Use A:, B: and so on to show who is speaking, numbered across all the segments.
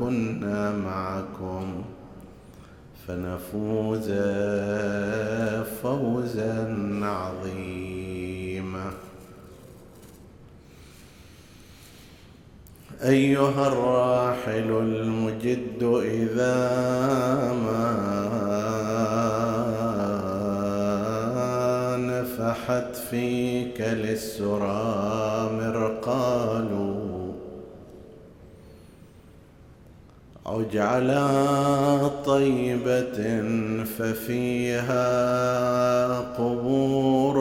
A: كنا معكم فنفوز فوزا عظيما. أيها الراحل المجد إذا ما نفحت فيك للسرى مرقال اجعل طيبة ففيها قبور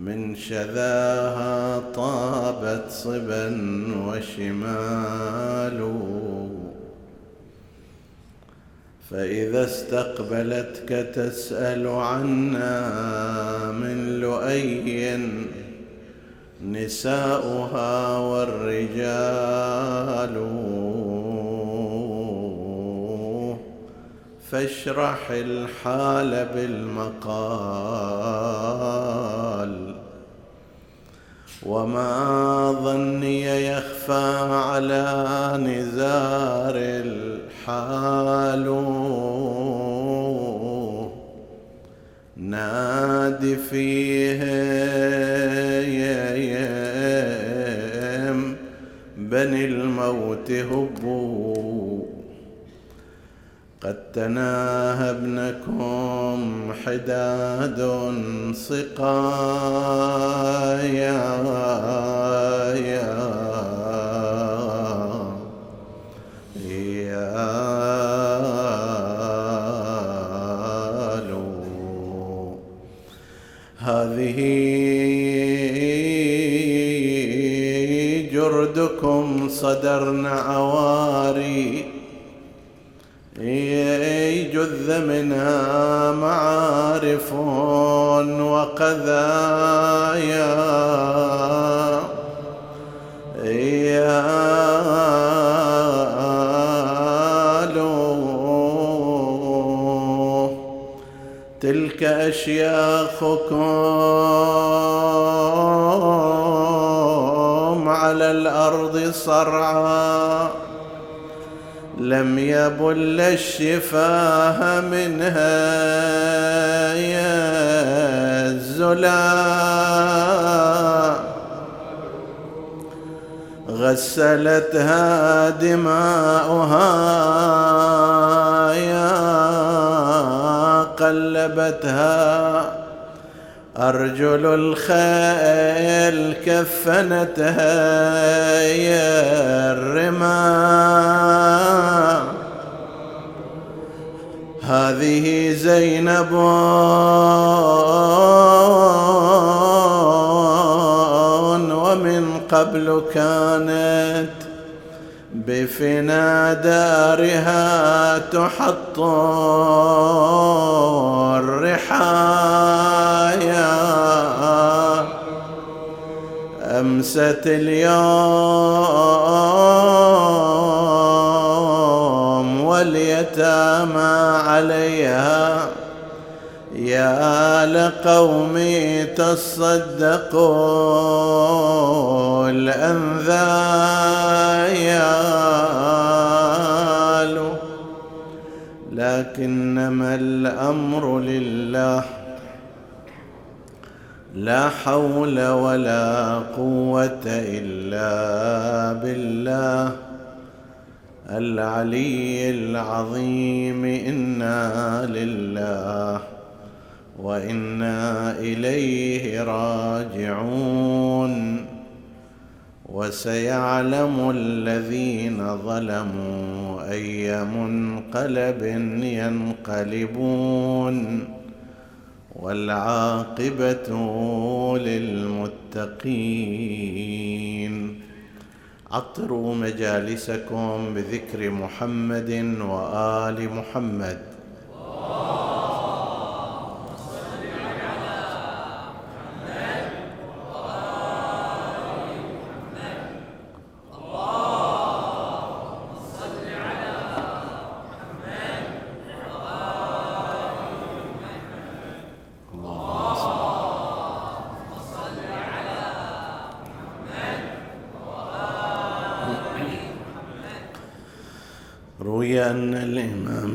A: من شذاها طابت صبا وشمال. فإذا استقبلتك تسأل عنا من لؤي نساؤها والرجال. فاشرح الحال بالمقال. وما ظني يخفى على نزار الحال. ناد فيه بني الموت هبوا قد تناهى ابنكم حداد سقايا صدرن عواري. جذ منها معارف وقذايا. تلك أشياخكم على الأرض صرعا لم يبل الشفاه منها يا الزلا. غسلتها دماؤها يا قلبتها أرجل الخيل كفنتها يا الرماء. هذه زينب. ومن قبل كانت بفنا دارها تحط الرحايا. أمست اليوم واليتامى عليها. يا لقومي تصدقوا الأنذايا لكنما الأمر لله لا حول ولا قوة إلا بالله. العلي العظيم إنا لله. وإنا إليه راجعون. وسيعلم الذين ظلموا أي منقلب ينقلبون. والعاقبة للمتقين. عطروا مجالسكم بذكر محمد وآل محمد.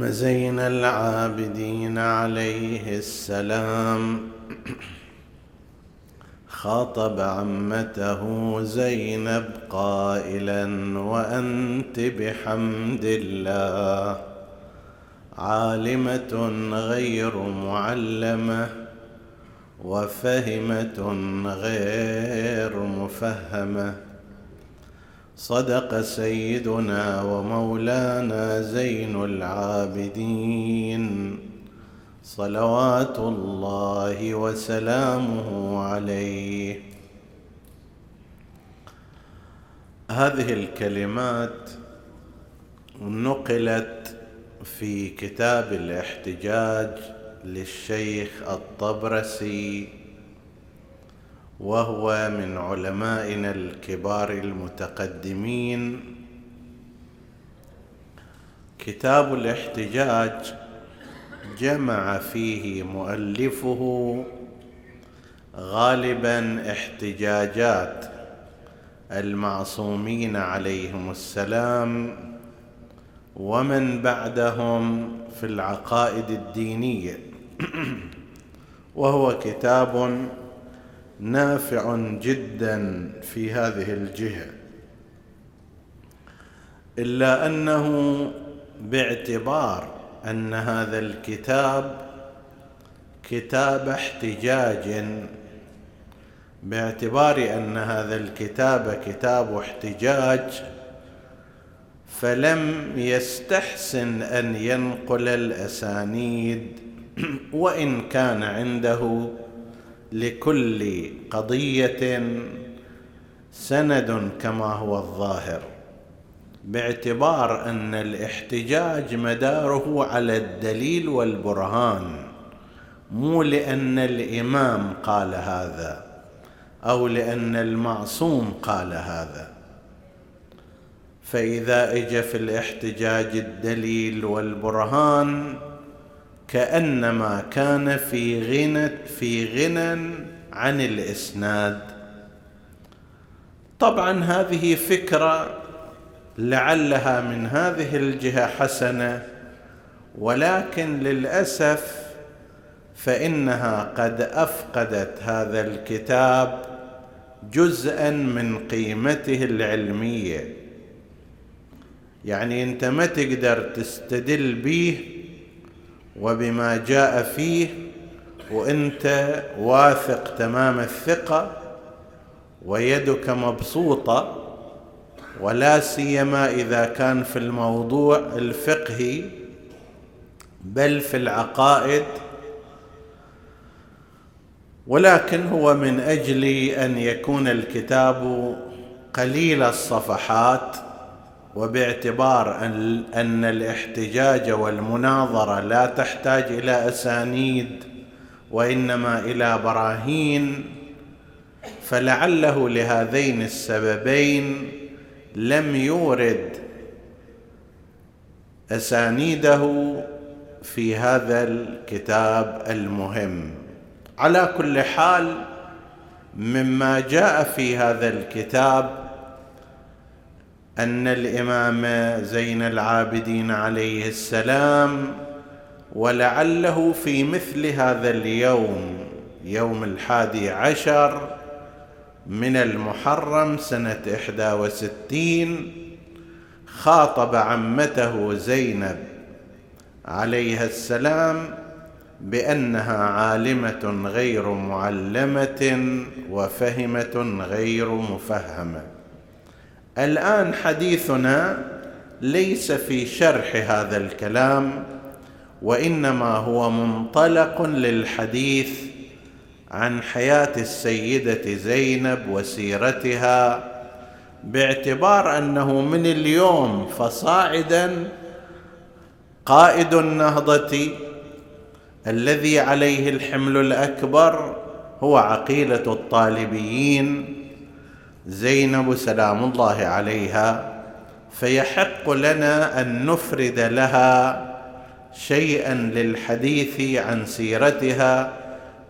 A: زين العابدين عليه السلام خاطب عمته زينب قائلا وأنت بحمد الله. عالمة غير معلمة وفهمة غير مفهمة. صدق سيدنا ومولانا زين العابدين. صلوات الله وسلامه عليه. هذه الكلمات نقلت في كتاب الاحتجاج للشيخ الطبرسي وهو من علمائنا الكبار المتقدمين. كتاب الاحتجاج جمع فيه مؤلفه غالبا احتجاجات المعصومين عليهم السلام ومن بعدهم في العقائد الدينية. وهو كتاب نافع جدا في هذه الجهة. إلا أنه باعتبار أن هذا الكتاب كتاب احتجاج باعتبار أن هذا الكتاب كتاب احتجاج فلم يستحسن أن ينقل الأسانيد وإن كان عنده لكل قضية سند كما هو الظاهر باعتبار أن الاحتجاج مداره على الدليل والبرهان مو لأن الإمام قال هذا أو لأن المعصوم قال هذا. فإذا اجى في الاحتجاج الدليل والبرهان كأنما كان في غنى في غنى عن الإسناد. طبعا هذه فكرة لعلها من هذه الجهة حسنة ولكن للأسف فإنها قد أفقدت هذا الكتاب جزءا من قيمته العلمية. يعني أنت ما تقدر تستدل به وبما جاء فيه وإنت واثق تمام الثقة ويدك مبسوطة ولا سيما إذا كان في الموضوع الفقهي بل في العقائد. ولكن هو من أجل أن يكون الكتاب قليل الصفحات وباعتبار أن الاحتجاج والمناظرة لا تحتاج إلى أسانيد وإنما إلى براهين. فلعله لهذين السببين لم يورد أسانيده في هذا الكتاب المهم. على كل حال مما جاء في هذا الكتاب أن الإمام زين العابدين عليه السلام ولعله في مثل هذا اليوم يوم الحادي عشر من المحرم سنة إحدى وستين خاطب عمته زينب عليها السلام بأنها عالمة غير معلمة وفهمة غير مفهمة. الآن حديثنا ليس في شرح هذا الكلام وإنما هو منطلق للحديث عن حياة السيدة زينب وسيرتها باعتبار أنه من اليوم فصاعدا قائد النهضة الذي عليه الحمل الأكبر هو عقيلة الطالبيين. زينب سلام الله عليها فيحق لنا أن نفرد لها شيئا للحديث عن سيرتها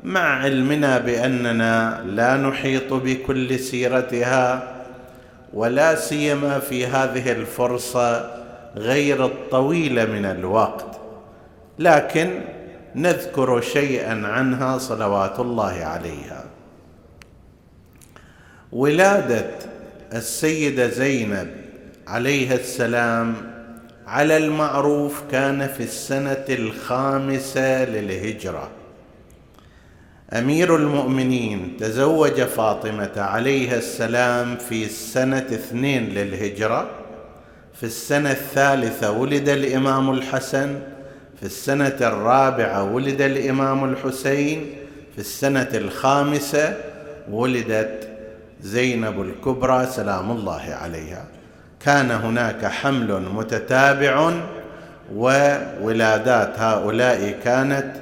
A: مع علمنا بأننا لا نحيط بكل سيرتها ولا سيما في هذه الفرصة غير الطويله من الوقت. لكن نذكر شيئا عنها صلوات الله عليها. ولاده السيدة زينب عليها السلام على المعروف كان في السنة الخامسة للهجرة. أمير المؤمنين تزوج فاطمة عليها السلام في السنة اثنين للهجرة. في السنة الثالثة ولد الإمام الحسن في السنة الرابعة ولد الإمام الحسين في السنة الخامسة ولدت زينب الكبرى سلام الله عليها. كان هناك حمل متتابع وولادات هؤلاء كانت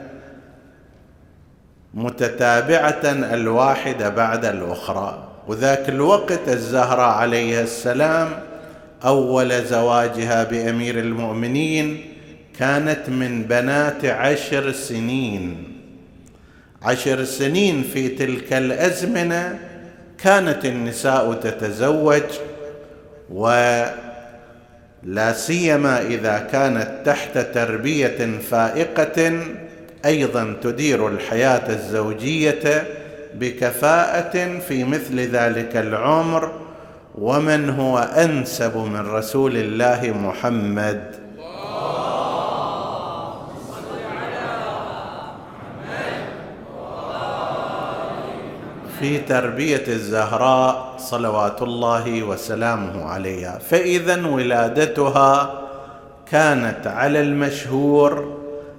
A: متتابعة الواحدة بعد الأخرى. وذاك الوقت الزهراء عليها السلام أول زواجها بأمير المؤمنين كانت من بنات عشر سنين. عشر سنين في تلك الأزمنة كانت النساء تتزوج ولا سيما إذا كانت تحت تربية فائقة أيضا تدير الحياة الزوجية بكفاءة في مثل ذلك العمر ومن هو أنسب من رسول الله محمد في تربية الزهراء صلوات الله وسلامه عليها. فإذا ولادتها كانت على المشهور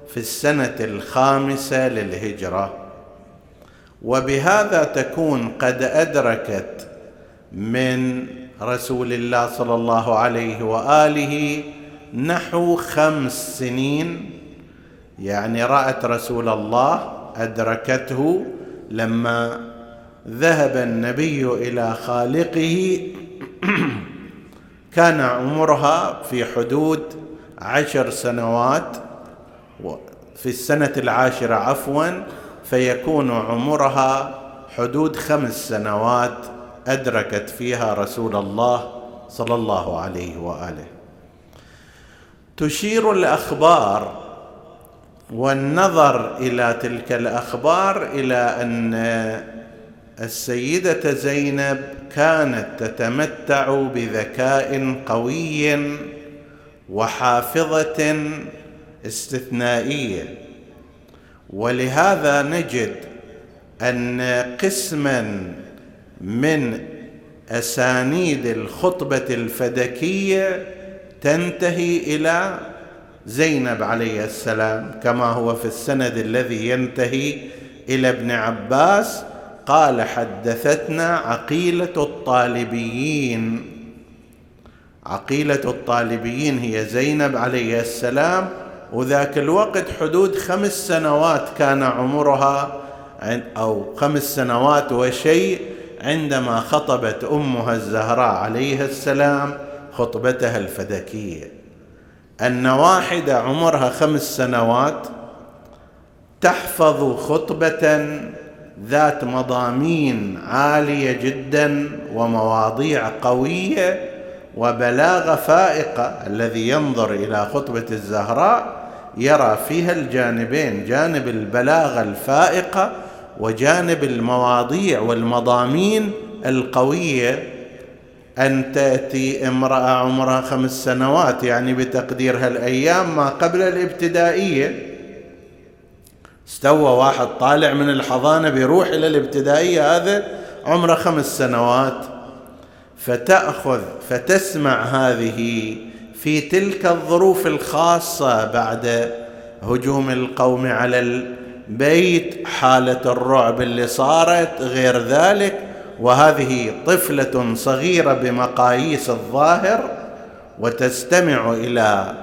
A: في السنة الخامسة للهجرة. وبهذا تكون قد أدركت من رسول الله صلى الله عليه وآله نحو خمس سنين. يعني رأت رسول الله أدركته لما ذهب النبي إلى خالقه. كان عمرها في حدود عشر سنوات في السنة العاشرة عفوا فيكون عمرها حدود خمس سنوات أدركت فيها رسول الله صلى الله عليه وآله. تشير الأخبار والنظر إلى تلك الأخبار إلى أن السيدة زينب كانت تتمتع بذكاء قوي وحافظة استثنائية. ولهذا نجد أن قسما من أسانيد الخطبة الفدكية تنتهي إلى زينب عليه السلام كما هو في السند الذي ينتهي إلى ابن عباس قال حدثتنا عقيلة الطالبيين. عقيلة الطالبيين هي زينب عليه السلام. وذاك الوقت حدود خمس سنوات كان عمرها أو خمس سنوات وشيء عندما خطبت أمها الزهراء عليه السلام خطبتها الفدكية. أن واحدة عمرها خمس سنوات تحفظ خطبة ذات مضامين عالية جدا ومواضيع قوية وبلاغه فائقة الذي ينظر إلى خطبة الزهراء يرى فيها الجانبين جانب البلاغة الفائقة وجانب المواضيع والمضامين القوية. أن تأتي امرأة عمرها خمس سنوات يعني بتقدير هالايام ما قبل الابتدائية. استوى واحد طالع من الحضانة بيروح إلى الابتدائية هذا عمره خمس سنوات. فتأخذ فتسمع هذه في تلك الظروف الخاصة بعد هجوم القوم على البيت حالة الرعب اللي صارت غير ذلك. وهذه طفلة صغيرة بمقاييس الظاهر وتستمع إلى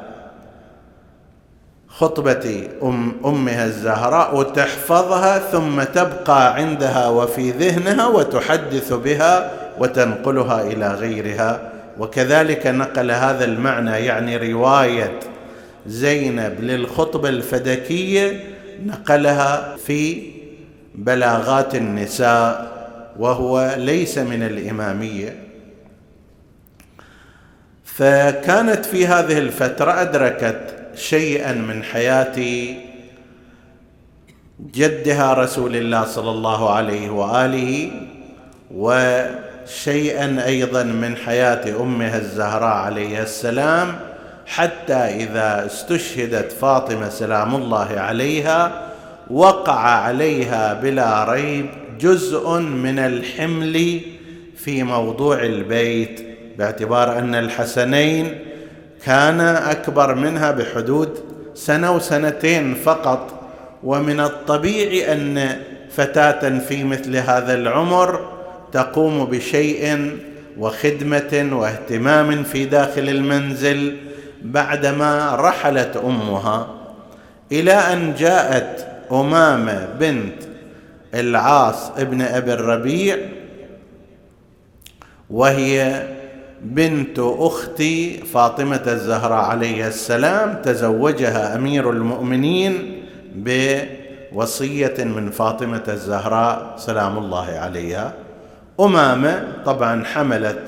A: خطبه أم أمها الزهراء وتحفظها ثم تبقى عندها وفي ذهنها وتحدث بها وتنقلها إلى غيرها. وكذلك نقل هذا المعنى يعني رواية زينب للخطبه الفدكية نقلها في بلاغات النساء وهو ليس من الإمامية. فكانت في هذه الفترة أدركت شيئا من حياة جدها رسول الله صلى الله عليه وآله وشيئا أيضا من حياة أمها الزهراء عليه السلام حتى إذا استشهدت فاطمة سلام الله عليها وقع عليها بلا ريب جزء من الحمل في موضوع البيت باعتبار أن الحسنين كان أكبر منها بحدود سنة وسنتين فقط ومن الطبيعي أن فتاة في مثل هذا العمر تقوم بشيء وخدمة واهتمام في داخل المنزل بعدما رحلت أمها إلى أن جاءت أمامة بنت العاص ابن أبي الربيع وهي بنت اخت فاطمة الزهراء عليه السلام تزوجها أمير المؤمنين بوصية من فاطمة الزهراء سلام الله عليها. أمامة طبعا حملت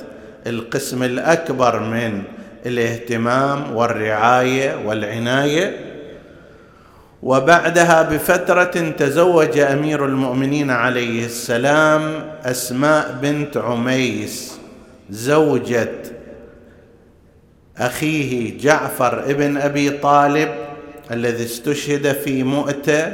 A: القسم الأكبر من الاهتمام والرعاية والعناية. وبعدها بفترة تزوج أمير المؤمنين عليه السلام أسماء بنت عميس زوجة أخيه جعفر ابن أبي طالب الذي استشهد في مؤتة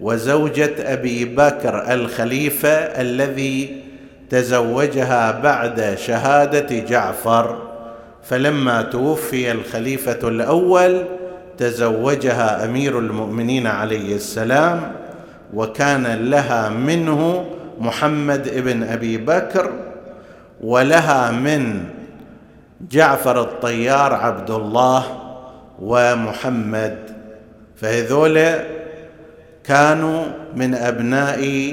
A: وزوجة أبي بكر الخليفة الذي تزوجها بعد شهادة جعفر. فلما توفي الخليفة الأول تزوجها أمير المؤمنين عليه السلام وكان لها منه محمد ابن أبي بكر ولها من جعفر الطيار عبد الله ومحمد فهذول كانوا من أبناء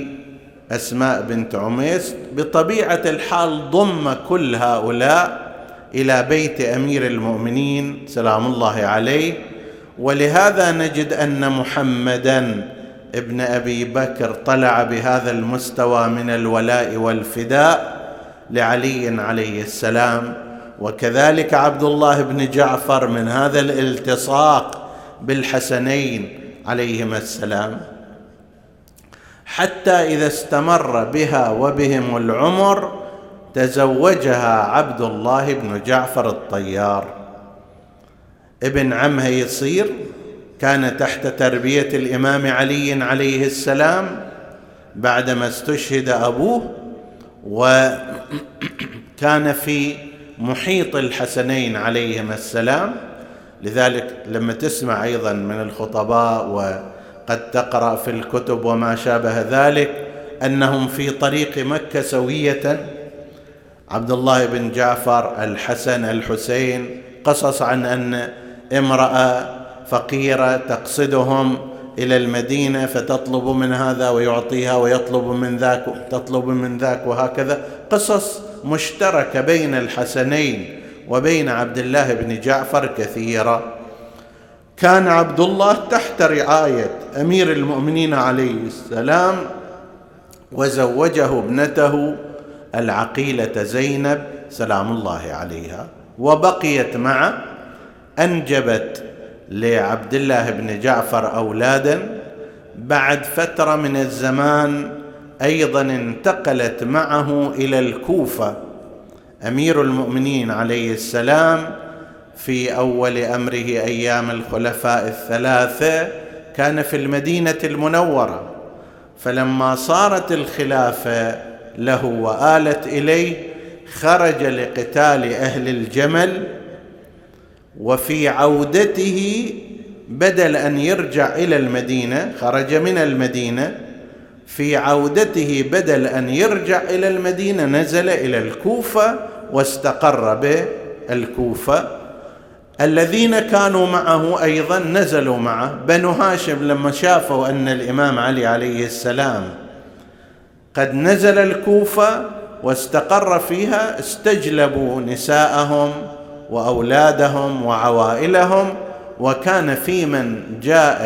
A: أسماء بنت عميس بطبيعة الحال ضم كل هؤلاء إلى بيت أمير المؤمنين سلام الله عليه. ولهذا نجد أن محمدا ابن أبي بكر طلع بهذا المستوى من الولاء والفداء. لعلي عليه السلام. وكذلك عبد الله بن جعفر من هذا الالتصاق بالحسنين عليهما السلام. حتى إذا استمر بها وبهم العمر تزوجها عبد الله بن جعفر الطيار. ابن عمها يصير كان تحت تربية الإمام علي عليه السلام بعدما استشهد أبوه وكان في محيط الحسنين عليهما السلام. لذلك لما تسمع أيضا من الخطباء وقد تقرأ في الكتب وما شابه ذلك أنهم في طريق مكة سوية. عبد الله بن جعفر الحسن الحسين قصص عن أن امرأة فقيرة تقصدهم إلى المدينة فتطلب من هذا ويعطيها ويطلب من ذاك تطلب من ذاك وهكذا. قصص مشتركة بين الحسنين وبين عبد الله بن جعفر كثيرة. كان عبد الله تحت رعاية أمير المؤمنين عليه السلام وزوجه ابنته العقيلة زينب سلام الله عليها وبقيت معه أنجبت لعبد الله بن جعفر أولادا بعد فترة من الزمان أيضا انتقلت معه إلى الكوفة. أمير المؤمنين عليه السلام في أول أمره أيام الخلفاء الثلاثة كان في المدينة المنورة. فلما صارت الخلافة له وآلت إليه خرج لقتال أهل الجمل وفي عودته بدل أن يرجع إلى المدينة خرج من المدينة في عودته بدل أن يرجع إلى المدينة نزل إلى الكوفة واستقر بالكوفه الذين كانوا معه أيضا نزلوا معه. بنو هاشم لما شافوا أن الإمام علي عليه السلام قد نزل الكوفة واستقر فيها استجلبوا نساءهم. وأولادهم وعوائلهم وكان في من جاء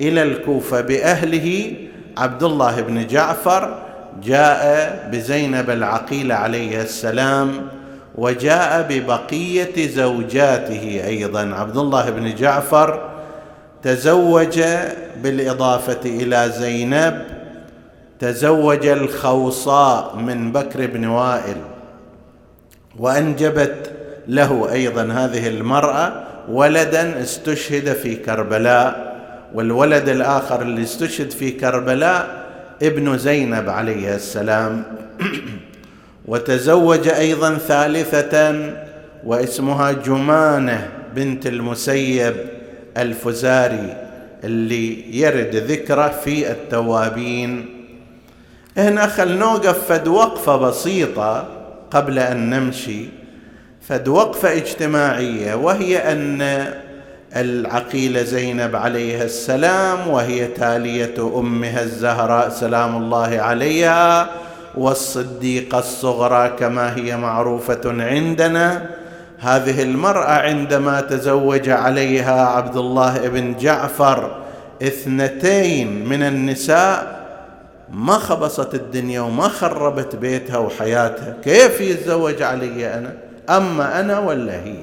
A: إلى الكوفة بأهله عبد الله بن جعفر جاء بزينب العقيله عليه السلام وجاء ببقية زوجاته أيضا. عبد الله بن جعفر تزوج بالإضافة إلى زينب تزوج الخوصاء من بكر بن وائل وأنجبت له أيضا هذه المرأة ولدا استشهد في كربلاء والولد الآخر اللي استشهد في كربلاء ابن زينب عليه السلام. وتزوج أيضا ثالثة واسمها جمانة بنت المسيب الفزاري اللي يرد ذكره في التوابين. هنا خل نوقف فد وقفة بسيطة قبل أن نمشي. فد وقفه اجتماعية وهي أن العقيلة زينب عليها السلام وهي تالية أمها الزهراء سلام الله عليها والصديقة الصغرى كما هي معروفة عندنا. هذه المرأة عندما تزوج عليها عبد الله بن جعفر اثنتين من النساء ما خبصت الدنيا وما خربت بيتها وحياتها. كيف يتزوج علي أنا؟ أما أنا ولا هي.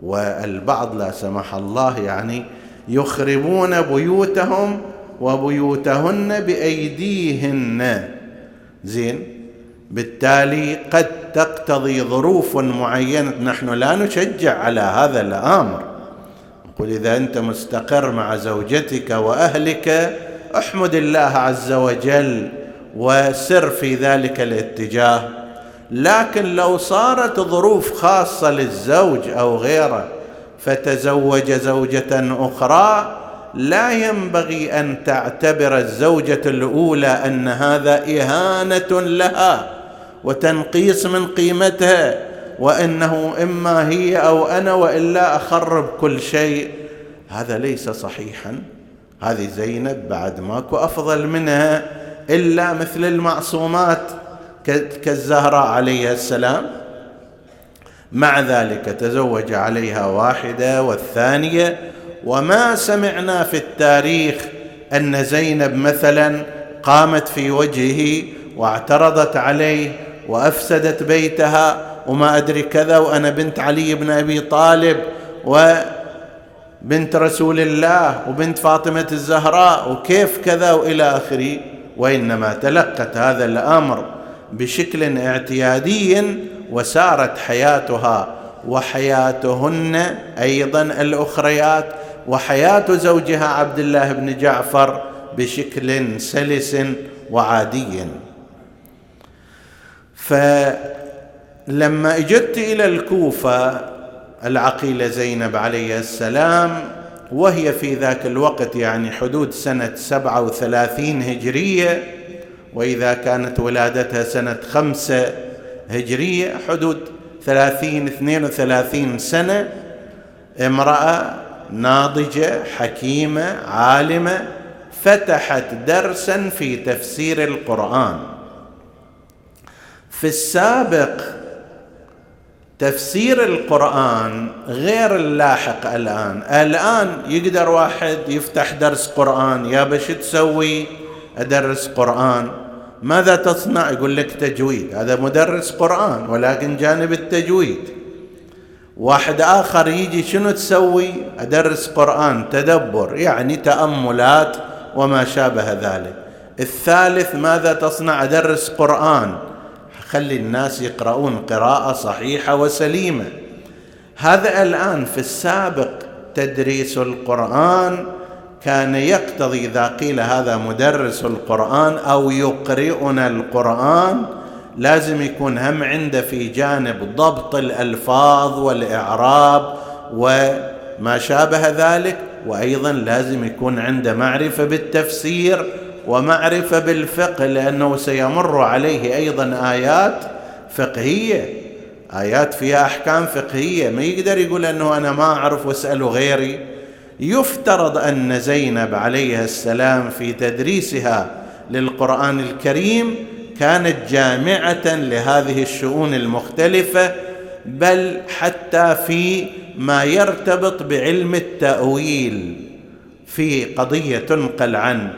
A: والبعض لا سمح الله يعني يخربون بيوتهم وبيوتهن بأيديهن. زين؟ بالتالي قد تقتضي ظروف معينة. نحن لا نشجع على هذا الأمر. نقول إذا أنت مستقر مع زوجتك وأهلك احمد الله عز وجل وسر في ذلك الاتجاه. لكن لو صارت ظروف خاصة للزوج أو غيره فتزوج زوجة أخرى لا ينبغي أن تعتبر الزوجة الأولى أن هذا إهانة لها وتنقيص من قيمتها وأنه إما هي أو أنا وإلا أخرب كل شيء. هذا ليس صحيحا. هذه زينب بعد ماكو أفضل منها إلا مثل المعصومات. كالزهراء عليها السلام. مع ذلك تزوج عليها واحدة والثانية. وما سمعنا في التاريخ أن زينب مثلا قامت في وجهه واعترضت عليه وأفسدت بيتها وما أدري كذا وأنا بنت علي بن أبي طالب وبنت رسول الله وبنت فاطمة الزهراء وكيف كذا وإلى آخره. وإنما تلقت هذا الأمر بشكل اعتيادي وسارت حياتها وحياتهن أيضا الأخريات وحياة زوجها عبد الله بن جعفر بشكل سلس وعادي. فلما اجت إلى الكوفة العقيلة زينب عليه السلام وهي في ذاك الوقت يعني حدود سنة سبعة وثلاثين هجرية وإذا كانت ولادتها سنة خمسه هجرية حدود ثلاثين اثنين وثلاثين سنة امرأة ناضجة حكيمة عالمة فتحت درسا في تفسير القرآن. في السابق تفسير القرآن غير اللاحق الآن. الآن يقدر واحد يفتح درس قرآن يا بش تسوي أدرس قرآن. ماذا تصنع؟ يقول لك تجويد. هذا مدرس قرآن ولكن جانب التجويد. واحد آخر يجي شنو تسوي؟ أدرس قرآن تدبر يعني تأملات وما شابه ذلك. الثالث ماذا تصنع؟ أدرس قرآن. خلي الناس يقرؤون قراءة صحيحة وسليمة. هذا الآن في السابق تدريس القرآن كان يقتضي إذا قيل هذا مدرس القرآن أو يقرئنا القرآن لازم يكون هم عنده في جانب ضبط الألفاظ والإعراب وما شابه ذلك وأيضا لازم يكون عنده معرفة بالتفسير ومعرفة بالفقه لأنه سيمر عليه أيضا آيات فقهية آيات فيها أحكام فقهية. ما يقدر يقول أنه أنا ما أعرف واساله غيري. يفترض أن زينب عليها السلام في تدريسها للقرآن الكريم كانت جامعة لهذه الشؤون المختلفة بل حتى في ما يرتبط بعلم التأويل في قضية تنقل عن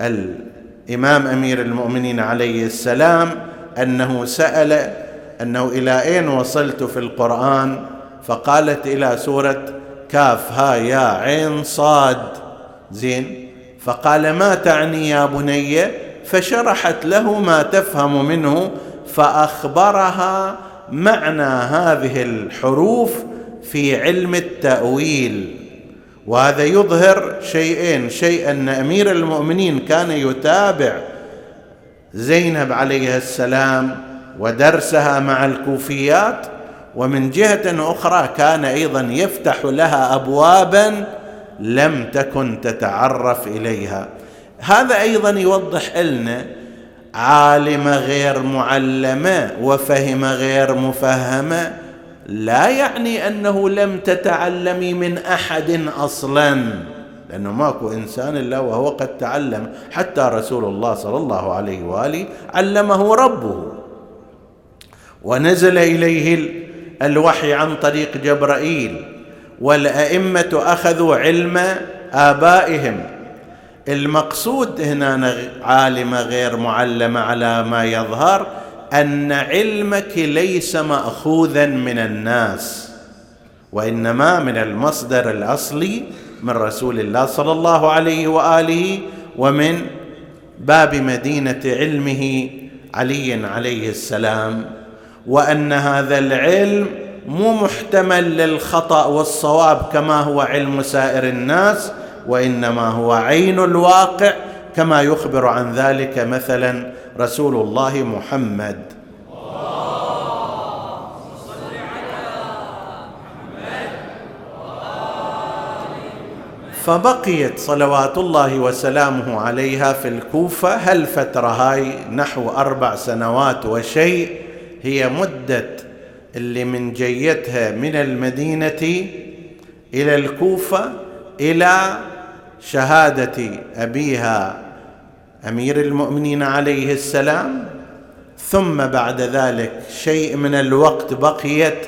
A: الإمام أمير المؤمنين عليه السلام أنه سأل أنه إلى أين وصلت في القرآن؟ فقالت إلى سورة كاف ها يا عين صاد. زين. فقال ما تعني يا بني؟ فشرحت له ما تفهم منه فأخبرها معنى هذه الحروف في علم التأويل. وهذا يظهر شيئين شيء أن أمير المؤمنين كان يتابع زينب عليها السلام ودرسها مع الكوفيات ومن جهة أخرى كان أيضا يفتح لها ابوابا لم تكن تتعرف إليها. هذا أيضا يوضح لنا عالمه غير معلمه وفهم غير مفهمه لا يعني أنه لم تتعلمي من أحد أصلا لأنه ماكو إنسان إلا وهو قد تعلم. حتى رسول الله صلى الله عليه وآله علمه ربه. ونزل إليه الوحي عن طريق جبرائيل والأئمة أخذوا علم آبائهم. المقصود هنا عالمه غير معلمه على ما يظهر أن علمك ليس ماخوذا من الناس وإنما من المصدر الأصلي من رسول الله صلى الله عليه وآله ومن باب مدينة علمه علي عليه السلام. وأن هذا العلم مو محتمل للخطأ والصواب كما هو علم سائر الناس وإنما هو عين الواقع كما يخبر عن ذلك مثلا رسول الله محمد. فبقيت صلوات الله وسلامه عليها في الكوفة هالفتره هاي نحو أربع سنوات وشيء هي مدة اللي من جيتها من المدينة إلى الكوفة إلى شهادة أبيها أمير المؤمنين عليه السلام. ثم بعد ذلك شيء من الوقت بقيت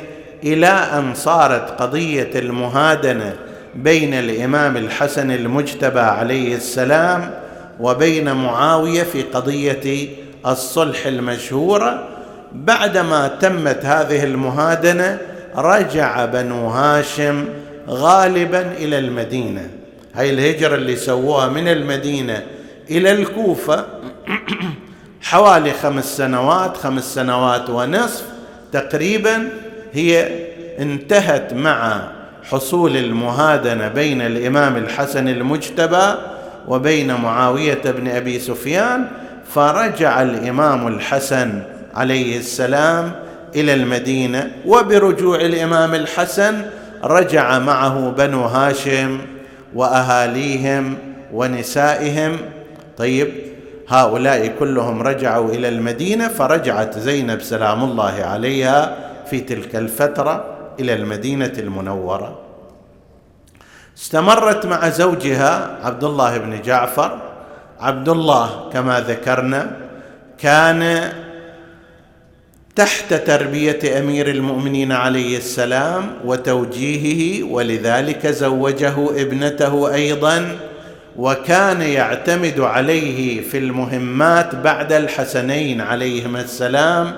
A: إلى أن صارت قضية المهادنة بين الإمام الحسن المجتبى عليه السلام وبين معاوية في قضية الصلح المشهورة بعدما تمت هذه المهادنة رجع بنو هاشم غالبا إلى المدينة. هاي الهجرة اللي سووها من المدينة إلى الكوفة حوالي خمس سنوات خمس سنوات ونصف تقريبا هي انتهت مع حصول المهادنة بين الإمام الحسن المجتبى وبين معاوية بن أبي سفيان فرجع الإمام الحسن عليه السلام إلى المدينة وبرجوع الإمام الحسن رجع معه بنو هاشم وأهاليهم ونسائهم. طيب هؤلاء كلهم رجعوا إلى المدينة فرجعت زينب سلام الله عليها في تلك الفترة إلى المدينة المنورة. استمرت مع زوجها عبد الله بن جعفر. عبد الله كما ذكرنا كان تحت تربية أمير المؤمنين عليه السلام وتوجيهه ولذلك زوجه ابنته أيضا وكان يعتمد عليه في المهمات بعد الحسنين عليهما السلام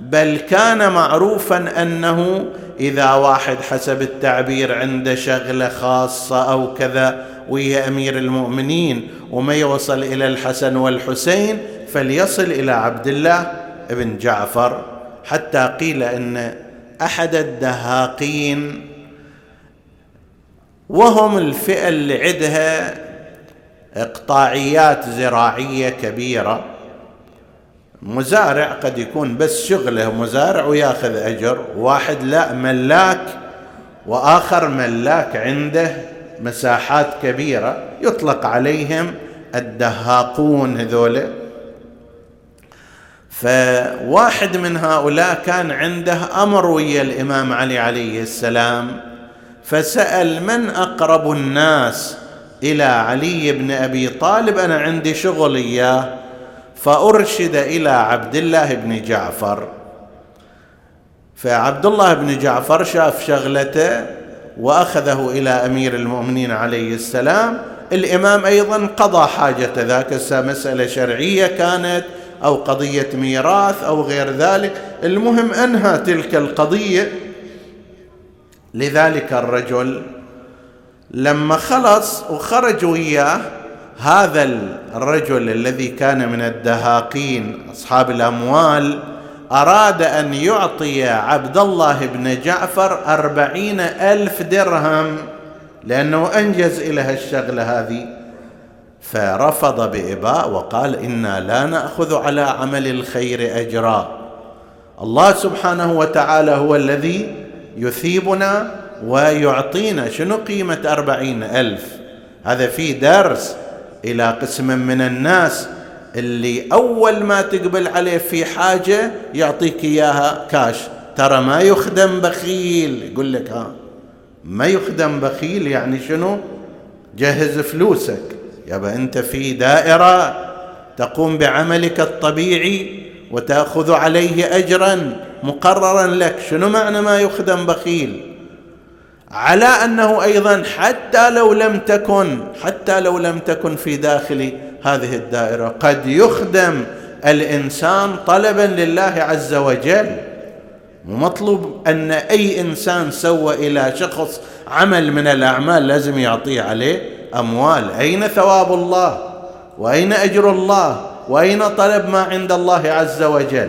A: بل كان معروفا أنه إذا واحد حسب التعبير عنده شغلة خاصة أو كذا ويا أمير المؤمنين وما يوصل إلى الحسن والحسين فليصل إلى عبد الله. بن جعفر حتى قيل إن أحد الدهاقين وهم الفئة اللي عندها إقطاعيات زراعية كبيرة. مزارع قد يكون بس شغله مزارع وياخذ أجر واحد لا ملاك وآخر ملاك عنده مساحات كبيرة يطلق عليهم الدهاقون هذول. فواحد من هؤلاء كان عنده أمر ويا الإمام علي عليه السلام فسأل من أقرب الناس إلى علي بن أبي طالب؟ أنا عندي شغل إياه. فأرشد إلى عبد الله بن جعفر. فعبد الله بن جعفر شاف شغلته وأخذه إلى أمير المؤمنين عليه السلام. الإمام أيضا قضى حاجة ذاك مسألة شرعية كانت. أو قضية ميراث أو غير ذلك. المهم أنهى تلك القضية. لذلك الرجل لما خلص وخرج وياه هذا الرجل الذي كان من الدهاقين أصحاب الأموال أراد أن يعطي عبد الله بن جعفر أربعين ألف درهم لأنه أنجز إلى الشغلة هذه. فرفض بإباء وقال إنا لا نأخذ على عمل الخير أجرا. الله سبحانه وتعالى هو الذي يثيبنا ويعطينا. شنو قيمة أربعين ألف؟ هذا في درس إلى قسم من الناس اللي أول ما تقبل عليه في حاجة يعطيك إياها كاش. ترى ما يخدم بخيل. يقول لك ها ما يخدم بخيل يعني شنو؟ جهز فلوسك. يابا أنت في دائرة تقوم بعملك الطبيعي وتأخذ عليه اجرا مقررا لك. شنو معنى ما يخدم بخيل؟ على أنه أيضا حتى لو لم تكن حتى لو لم تكن في داخل هذه الدائرة قد يخدم الإنسان طلبا لله عز وجل. مطلوب أن أي إنسان سوى إلى شخص عمل من الأعمال لازم يعطيه عليه. أموال. أين ثواب الله؟ وأين أجر الله؟ وأين طلب ما عند الله عز وجل؟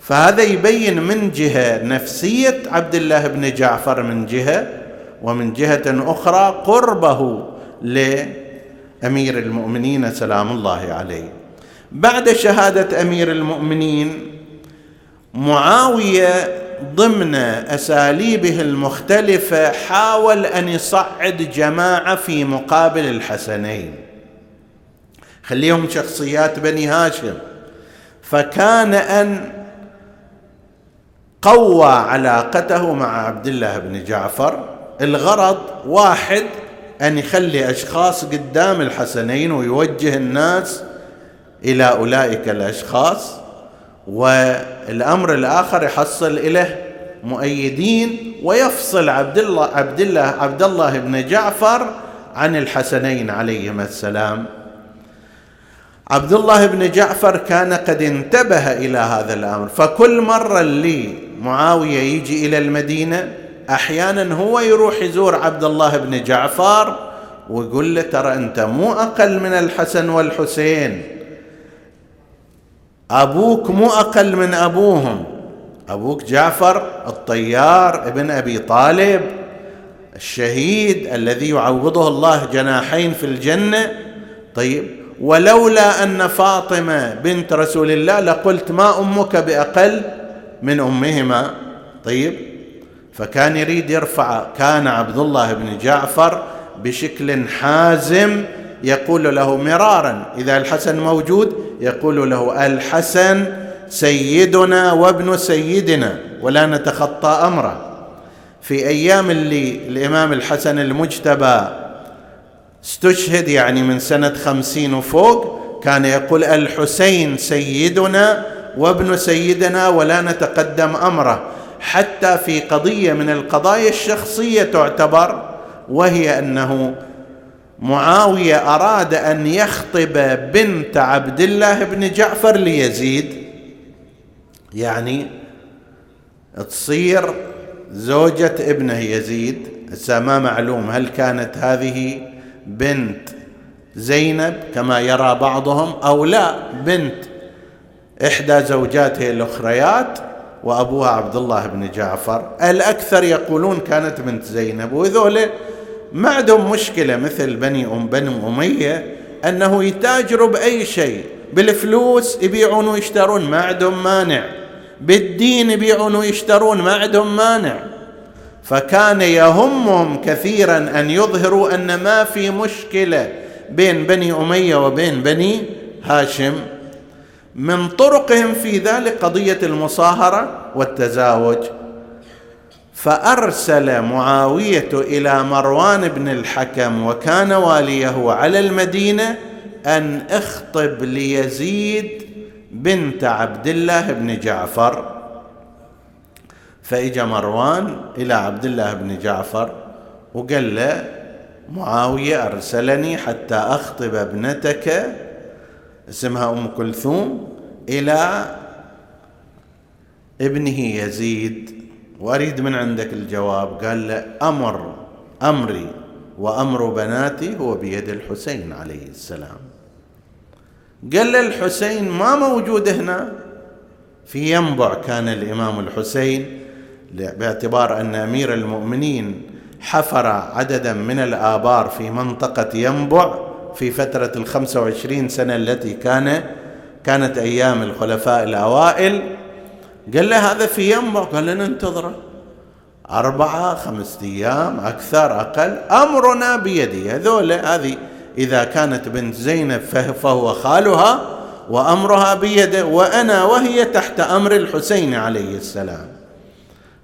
A: فهذا يبين من جهة نفسية عبد الله بن جعفر من جهة ومن جهة أخرى قربه لأمير المؤمنين سلام الله عليه. بعد شهادة أمير المؤمنين معاوية ضمن أساليبه المختلفة حاول أن يصعد جماعة في مقابل الحسنين. خليهم شخصيات بني هاشم. فكان أن قوى علاقته مع عبد الله بن جعفر الغرض واحد أن يخلي أشخاص قدام الحسنين ويوجه الناس إلى أولئك الأشخاص. والأمر الآخر يحصل له مؤيدين ويفصل عبد الله عبد الله عبد الله بن جعفر عن الحسنين عليهما السلام. عبد الله بن جعفر كان قد انتبه إلى هذا الأمر. فكل مرة اللي معاوية يجي إلى المدينة أحيانا هو يروح يزور عبد الله بن جعفر ويقول له ترى أنت مو أقل من الحسن والحسين. أبوك مو أقل من أبوهم. أبوك جعفر الطيار ابن أبي طالب الشهيد الذي يعوضه الله جناحين في الجنة. طيب ولولا أن فاطمة بنت رسول الله لقلت ما أمك بأقل من أمهما. طيب فكان يريد يرفع كان عبد الله بن جعفر بشكل حازم يقول له مرارا. إذا الحسن موجود يقول له الحسن سيدنا وابن سيدنا ولا نتخطى أمره. في أيام اللي الإمام الحسن المجتبى استشهد يعني من سنة خمسين وفوق كان يقول الحسين سيدنا وابن سيدنا ولا نتقدم أمره. حتى في قضية من القضايا الشخصية تعتبر وهي أنه معاوية أراد أن يخطب بنت عبد الله بن جعفر ليزيد. يعني تصير زوجة ابنه يزيد. ما معلوم هل كانت هذه بنت زينب كما يرى بعضهم أو لا بنت إحدى زوجاته الأخريات وأبوها عبد الله بن جعفر. الأكثر يقولون كانت بنت زينب وذولا ما عندهم مشكلة مثل بني ام بني أمية أنه يتاجروا بأي شيء بالفلوس يبيعون ويشترون ما عندهم مانع. بالدين يبيعون ويشترون ما عندهم مانع. فكان يهمهم كثيرا أن يظهروا أن ما في مشكلة بين بني أمية وبين بني هاشم. من طرقهم في ذلك قضية المصاهرة والتزاوج. فأرسل معاوية إلى مروان بن الحكم وكان واليه على المدينة أن اخطب ليزيد بنت عبد الله بن جعفر. فإجا مروان إلى عبد الله بن جعفر وقال له معاوية أرسلني حتى أخطب ابنتك اسمها أم كلثوم إلى ابنه يزيد. واريد من عندك الجواب؟ قال له أمر أمري وأمر بناتي هو بيد الحسين عليه السلام. قال له الحسين ما موجود هنا؟ في ينبع كان الإمام الحسين باعتبار أن أمير المؤمنين حفر عددا من الآبار في منطقة ينبع في فترة الخمسة وعشرين سنة التي كان كانت أيام الخلفاء الأوائل. قال له هذا في ينبع قال له ننتظره. أربعة خمسة أيام أكثر أقل. أمرنا بيدي. هذول هذه إذا كانت بنت زينب فهو خالها وأمرها بيده وأنا وهي تحت أمر الحسين عليه السلام.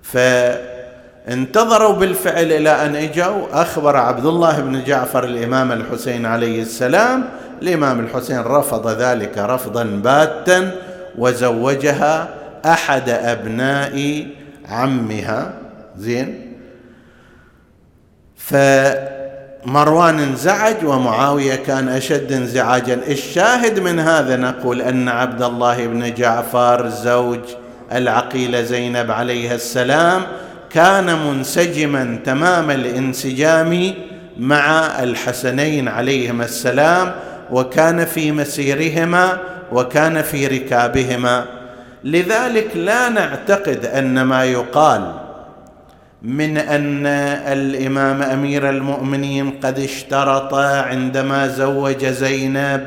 A: فانتظروا بالفعل إلى أن إجوا أخبر عبد الله بن جعفر الإمام الحسين عليه السلام. الإمام الحسين رفض ذلك رفضا باتا وزوجها. أحد أبناء عمها زين. فمروان انزعج ومعاوية كان أشد انزعاجا. الشاهد من هذا؟ نقول أن عبد الله بن جعفر زوج العقيله زينب عليها السلام كان منسجما تمام الانسجام مع الحسنين عليهما السلام وكان في مسيرهما وكان في ركابهما. لذلك لا نعتقد أن ما يقال من أن الإمام أمير المؤمنين قد اشترط عندما زوج زينب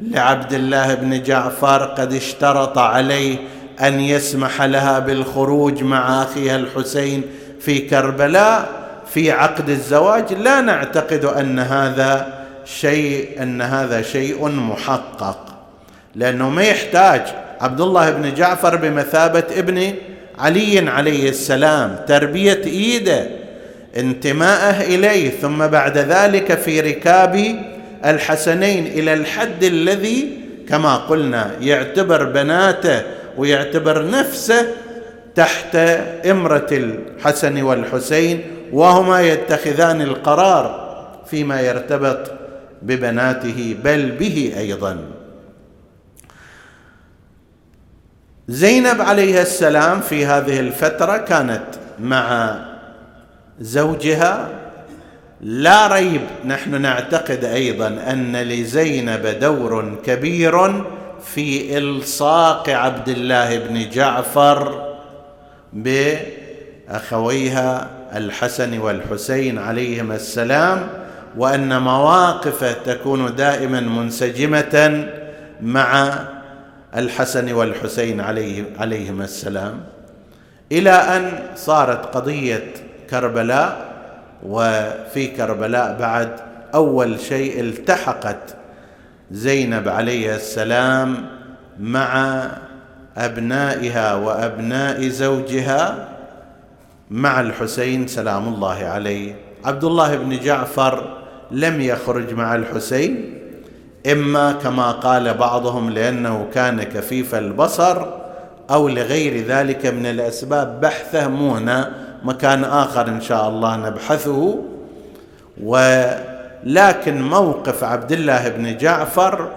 A: لعبد الله بن جعفر قد اشترط عليه أن يسمح لها بالخروج مع أخيها الحسين في كربلاء في عقد الزواج. لا نعتقد أن هذا شيء أن هذا شيء محقق لأنه ما يحتاج عبد الله بن جعفر بمثابة ابن علي عليه السلام تربية إيده انتماءه إليه ثم بعد ذلك في ركاب الحسنين إلى الحد الذي كما قلنا يعتبر بناته ويعتبر نفسه تحت إمرة الحسن والحسين وهما يتخذان القرار فيما يرتبط ببناته بل به أيضا. زينب عليها السلام في هذه الفترة كانت مع زوجها. لا ريب نحن نعتقد أيضا أن لزينب دور كبير في إلصاق عبد الله بن جعفر بأخويها الحسن والحسين عليهما السلام وأن مواقفه تكون دائما منسجمة مع الحسن والحسين عليه عليهما السلام إلى أن صارت قضية كربلاء وفي كربلاء بعد أول شيء التحقت زينب عليه السلام مع أبنائها وأبناء زوجها مع الحسين سلام الله عليه. عبد الله بن جعفر لم يخرج مع الحسين إما كما قال بعضهم لأنه كان كفيف البصر أو لغير ذلك من الأسباب بحثه مو هنا مكان آخر إن شاء الله نبحثه. ولكن موقف عبد الله بن جعفر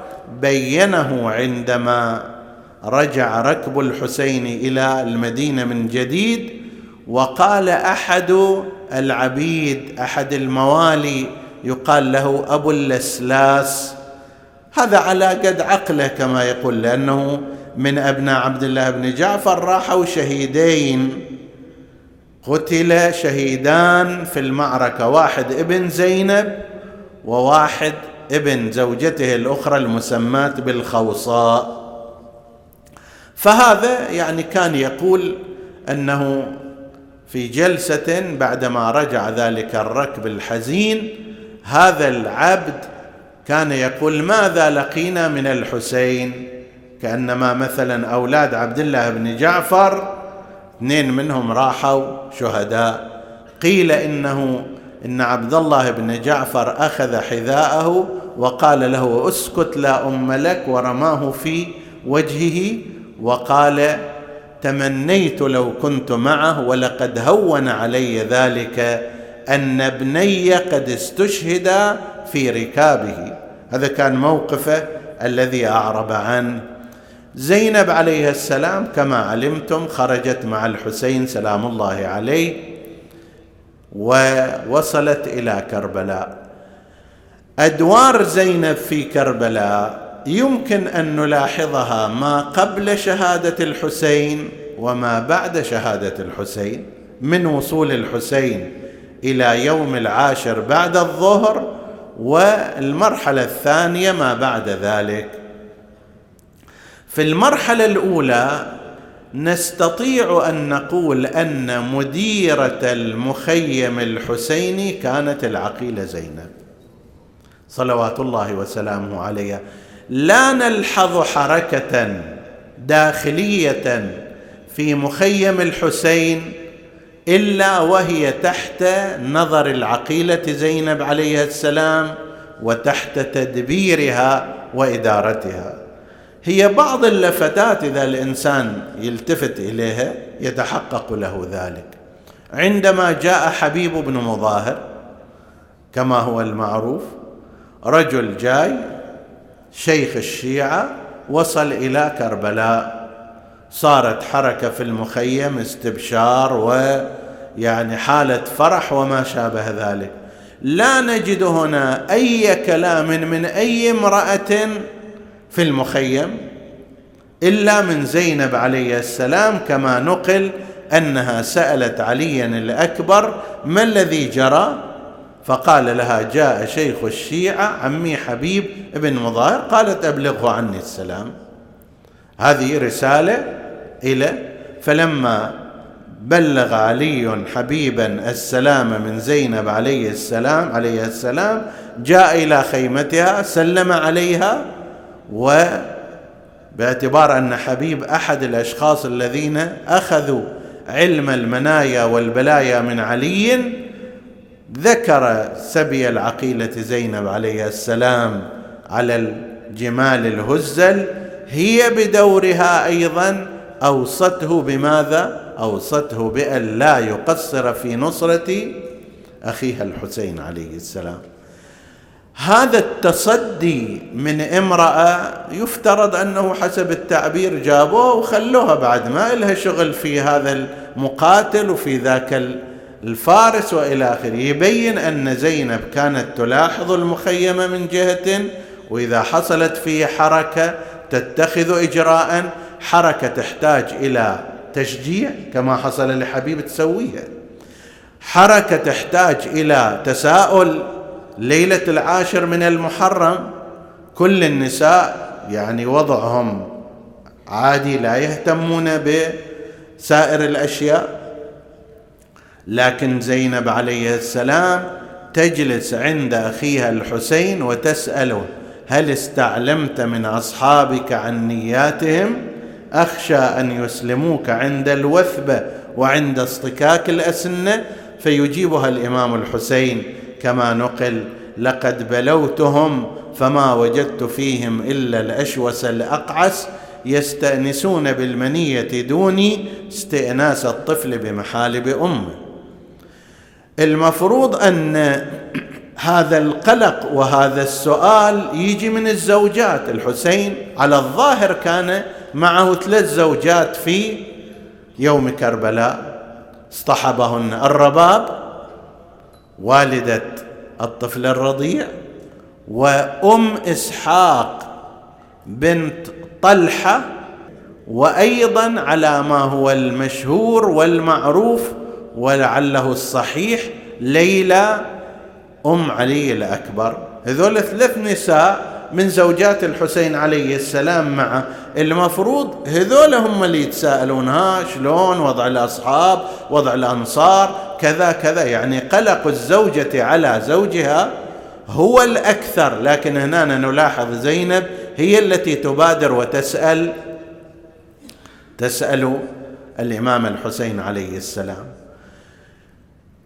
A: بينه عندما رجع ركب الحسين إلى المدينة من جديد وقال أحد العبيد أحد الموالي يقال له أبو اللسلاس هذا على قد عقله كما يقول لأنه من أبناء عبد الله بن جعفر راحوا شهيدين. قتل شهيدان في المعركة واحد ابن زينب وواحد ابن زوجته الأخرى المسماة بالخوصاء. فهذا يعني كان يقول أنه في جلسة بعدما رجع ذلك الركب الحزين هذا العبد كان يقول ماذا لقينا من الحسين؟ كأنما مثلا أولاد عبد الله بن جعفر اثنين منهم راحوا شهداء. قيل إنه إن عبد الله بن جعفر أخذ حذاءه وقال له أسكت لا أم لك ورماه في وجهه. وقال تمنيت لو كنت معه ولقد هون علي ذلك. أن ابني قد استشهدا في ركابه. هذا كان موقفه الذي أعرب عنه زينب عليه السلام. كما علمتم خرجت مع الحسين سلام الله عليه ووصلت إلى كربلاء. أدوار زينب في كربلاء يمكن أن نلاحظها ما قبل شهادة الحسين وما بعد شهادة الحسين. من وصول الحسين إلى يوم العاشر بعد الظهر والمرحلة الثانية ما بعد ذلك. في المرحلة الأولى نستطيع أن نقول أن مديرة المخيم الحسيني كانت العقيلة زينب. صلوات الله وسلامه عليها. لا نلحظ حركة داخلية في مخيم الحسين إلا وهي تحت نظر العقيلة زينب عليه السلام وتحت تدبيرها وإدارتها. هي بعض اللفتات إذا الإنسان يلتفت إليها يتحقق له ذلك. عندما جاء حبيب بن مظاهر كما هو المعروف رجل جاي شيخ الشيعة وصل إلى كربلاء. صارت حركة في المخيم استبشار ويعني حالة فرح وما شابه ذلك. لا نجد هنا أي كلام من أي امرأة في المخيم إلا من زينب عليه السلام كما نقل أنها سألت عليا الأكبر ما الذي جرى؟ فقال لها جاء شيخ الشيعة عمي حبيب بن مظاهر قالت أبلغه عني السلام. هذه رسالة إلى فلما بلغ علي حبيبا السلام من زينب عليه السلام عليه السلام جاء إلى خيمتها سلم عليها وباعتبار أن حبيب أحد الأشخاص الذين أخذوا علم المنايا والبلايا من علي ذكر سبي العقيلة زينب عليه السلام على الجمال الهزل هي بدورها أيضا أوصته بماذا؟ أوصته بأن لا يقصر في نصرة أخيها الحسين عليه السلام. هذا التصدي من امرأة يفترض أنه حسب التعبير جابوه وخلوها بعد ما لها شغل في هذا المقاتل وفي ذاك الفارس وإلى آخره. يبين أن زينب كانت تلاحظ المخيم من جهة وإذا حصلت فيه حركة تتخذ اجراء حركة تحتاج إلى تشجيع كما حصل لحبيب تسويها. حركة تحتاج إلى تساؤل. ليلة العاشر من المحرم كل النساء يعني وضعهم عادي لا يهتمون بسائر الأشياء. لكن زينب عليه السلام تجلس عند أخيها الحسين وتسأله هل استعلمت من أصحابك عن نياتهم؟ أخشى أن يسلموك عند الوثبه وعند اصطكاك الاسنه فيجيبها الإمام الحسين. كما نقل لقد بلوتهم فما وجدت فيهم إلا الأشوس الأقعس يستأنسون بالمنية دوني استئناس الطفل بمحالب أمه. المفروض أن هذا القلق وهذا السؤال يجي من الزوجات. الحسين على الظاهر كان معه ثلاث زوجات في يوم كربلاء. اصطحبهن الرباب والدة الطفل الرضيع وأم إسحاق بنت طلحة وأيضا على ما هو المشهور والمعروف ولعله الصحيح ليلى أم علي الأكبر. هذول ثلاث نساء من زوجات الحسين عليه السلام معه المفروض هذول هم اللي يتساءلون ها شلون وضع الأصحاب وضع الأنصار كذا كذا. يعني قلق الزوجة على زوجها هو الأكثر. لكن هنا نلاحظ زينب هي التي تبادر وتسأل تسأل الإمام الحسين عليه السلام.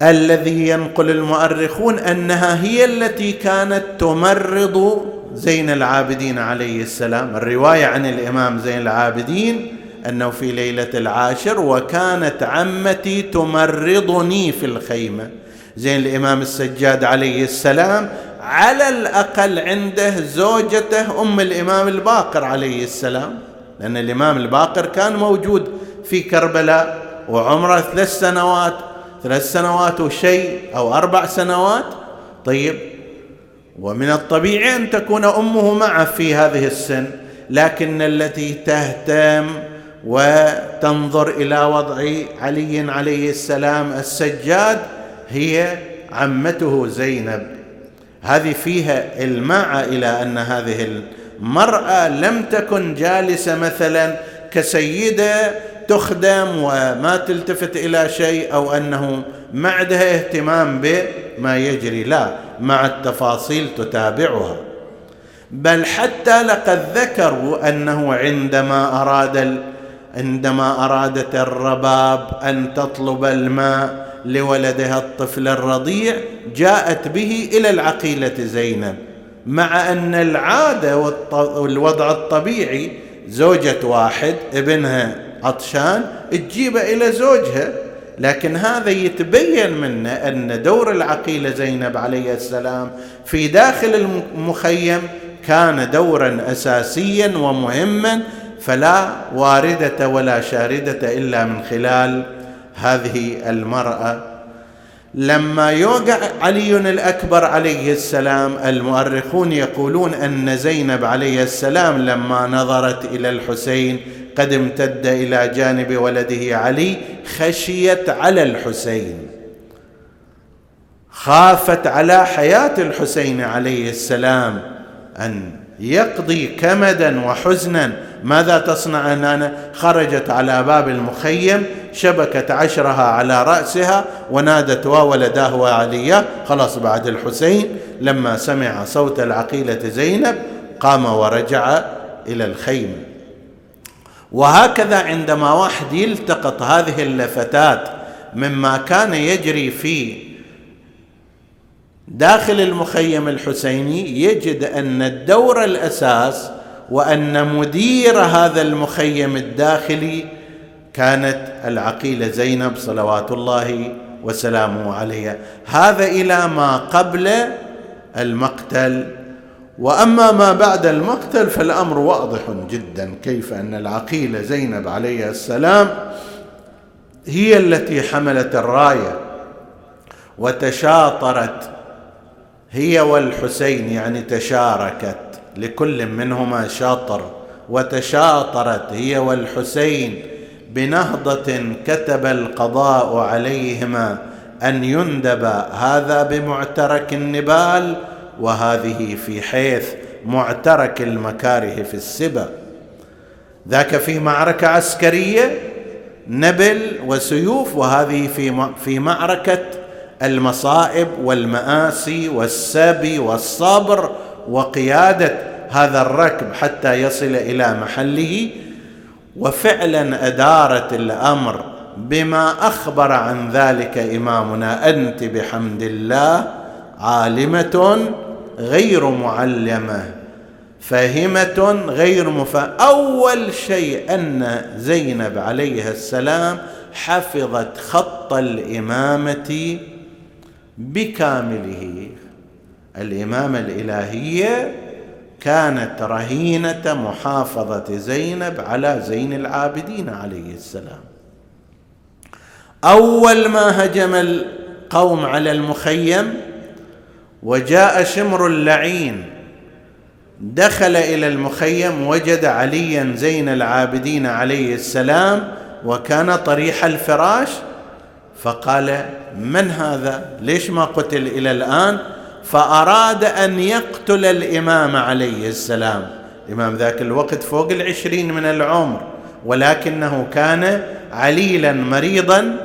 A: الذي ينقل المؤرخون أنها هي التي كانت تمرض زين العابدين عليه السلام. الرواية عن الإمام زين العابدين أنه في ليلة العاشر وكانت عمتي تمرضني في الخيمة. زين الإمام السجاد عليه السلام على الأقل عنده زوجته أم الإمام الباقر عليه السلام لأن الإمام الباقر كان موجود في كربلاء وعمره ثلاث سنوات ثلاث سنوات وشيء أو أربع سنوات. طيب ومن الطبيعي أن تكون أمه معه في هذه السن لكن التي تهتم وتنظر إلى وضع علي عليه السلام السجاد هي عمته زينب. هذه فيها الماعه إلى أن هذه المرأة لم تكن جالسة مثلا كسيدة تخدم وما تلتفت إلى شيء أو أنه ما عندها اهتمام بما يجري لا مع التفاصيل تتابعها. بل حتى لقد ذكروا أنه عندما أراد عندما أرادت الرباب أن تطلب الماء لولدها الطفل الرضيع جاءت به إلى العقيلة زينب مع أن العادة والوضع الطبيعي زوجة واحد ابنها. عطشان تجيبه إلى زوجها. لكن هذا يتبين منه أن دور العقيلة زينب عليه السلام في داخل المخيم كان دورا أساسيا ومهما فلا واردة ولا شاردة إلا من خلال هذه المرأة. لما يوقع علي الأكبر عليه السلام المؤرخون يقولون أن زينب عليه السلام لما نظرت إلى الحسين قد امتد إلى جانب ولده علي خشيت على الحسين. خافت على حياة الحسين عليه السلام أن يقضي كمدا وحزنا. ماذا تصنع هنا خرجت على باب المخيم شبكت عشرها على رأسها ونادت وولداه وعليا خلاص بعد الحسين. لما سمع صوت العقيلة زينب قام ورجع إلى الخيمه وهكذا عندما واحد يلتقط هذه اللفتات مما كان يجري في داخل المخيم الحسيني يجد أن الدور الأساس وأن مدير هذا المخيم الداخلي كانت العقيلة زينب صلوات الله وسلامه عليها. هذا إلى ما قبل المقتل وأما ما بعد المقتل فالأمر واضح جدا كيف أن العقيلة زينب عليه السلام هي التي حملت الراية وتشاطرت هي والحسين يعني تشاركت لكل منهما شاطر وتشاطرت هي والحسين بنهضة كتب القضاء عليهما أن يندب هذا بمعترك النبال وهذه في حيث معترك المكاره في السبا ذاك في معركة عسكرية نبل وسيوف وهذه في في معركة المصائب والمآسي والسبي والصبر وقيادة هذا الركب حتى يصل إلى محله. وفعلا أدارت الأمر بما أخبر عن ذلك إمامنا أنت بحمد الله عالمة غير معلمة فهمه غير مف أول شيء أن زينب عليها السلام حفظت خط الإمامة بكامله. الإمامة الإلهية كانت رهينة محافظة زينب على زين العابدين عليه السلام. أول ما هجم القوم على المخيم وجاء شمر اللعين. دخل إلى المخيم وجد عليا زين العابدين عليه السلام وكان طريح الفراش. فقال من هذا؟ ليش ما قتل إلى الآن؟ فأراد أن يقتل الإمام عليه السلام. الإمام ذاك الوقت فوق العشرين من العمر ولكنه كان عليلا مريضا.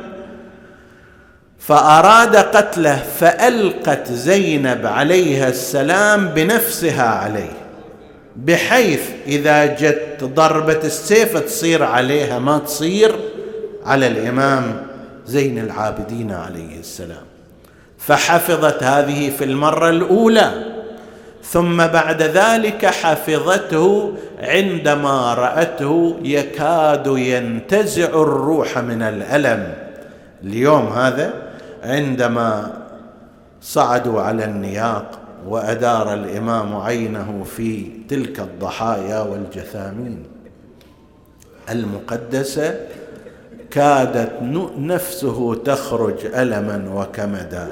A: فأراد قتله فألقت زينب عليها السلام بنفسها عليه بحيث إذا جت ضربة السيف تصير عليها ما تصير على الإمام زين العابدين عليه السلام. فحفظت هذه في المرة الأولى ثم بعد ذلك حفظته عندما رأته يكاد ينتزع الروح من الألم. اليوم هذا عندما صعدوا على النياق وأدار الإمام عينه في تلك الضحايا والجثامين المقدسة كادت نفسه تخرج ألما وكمدا.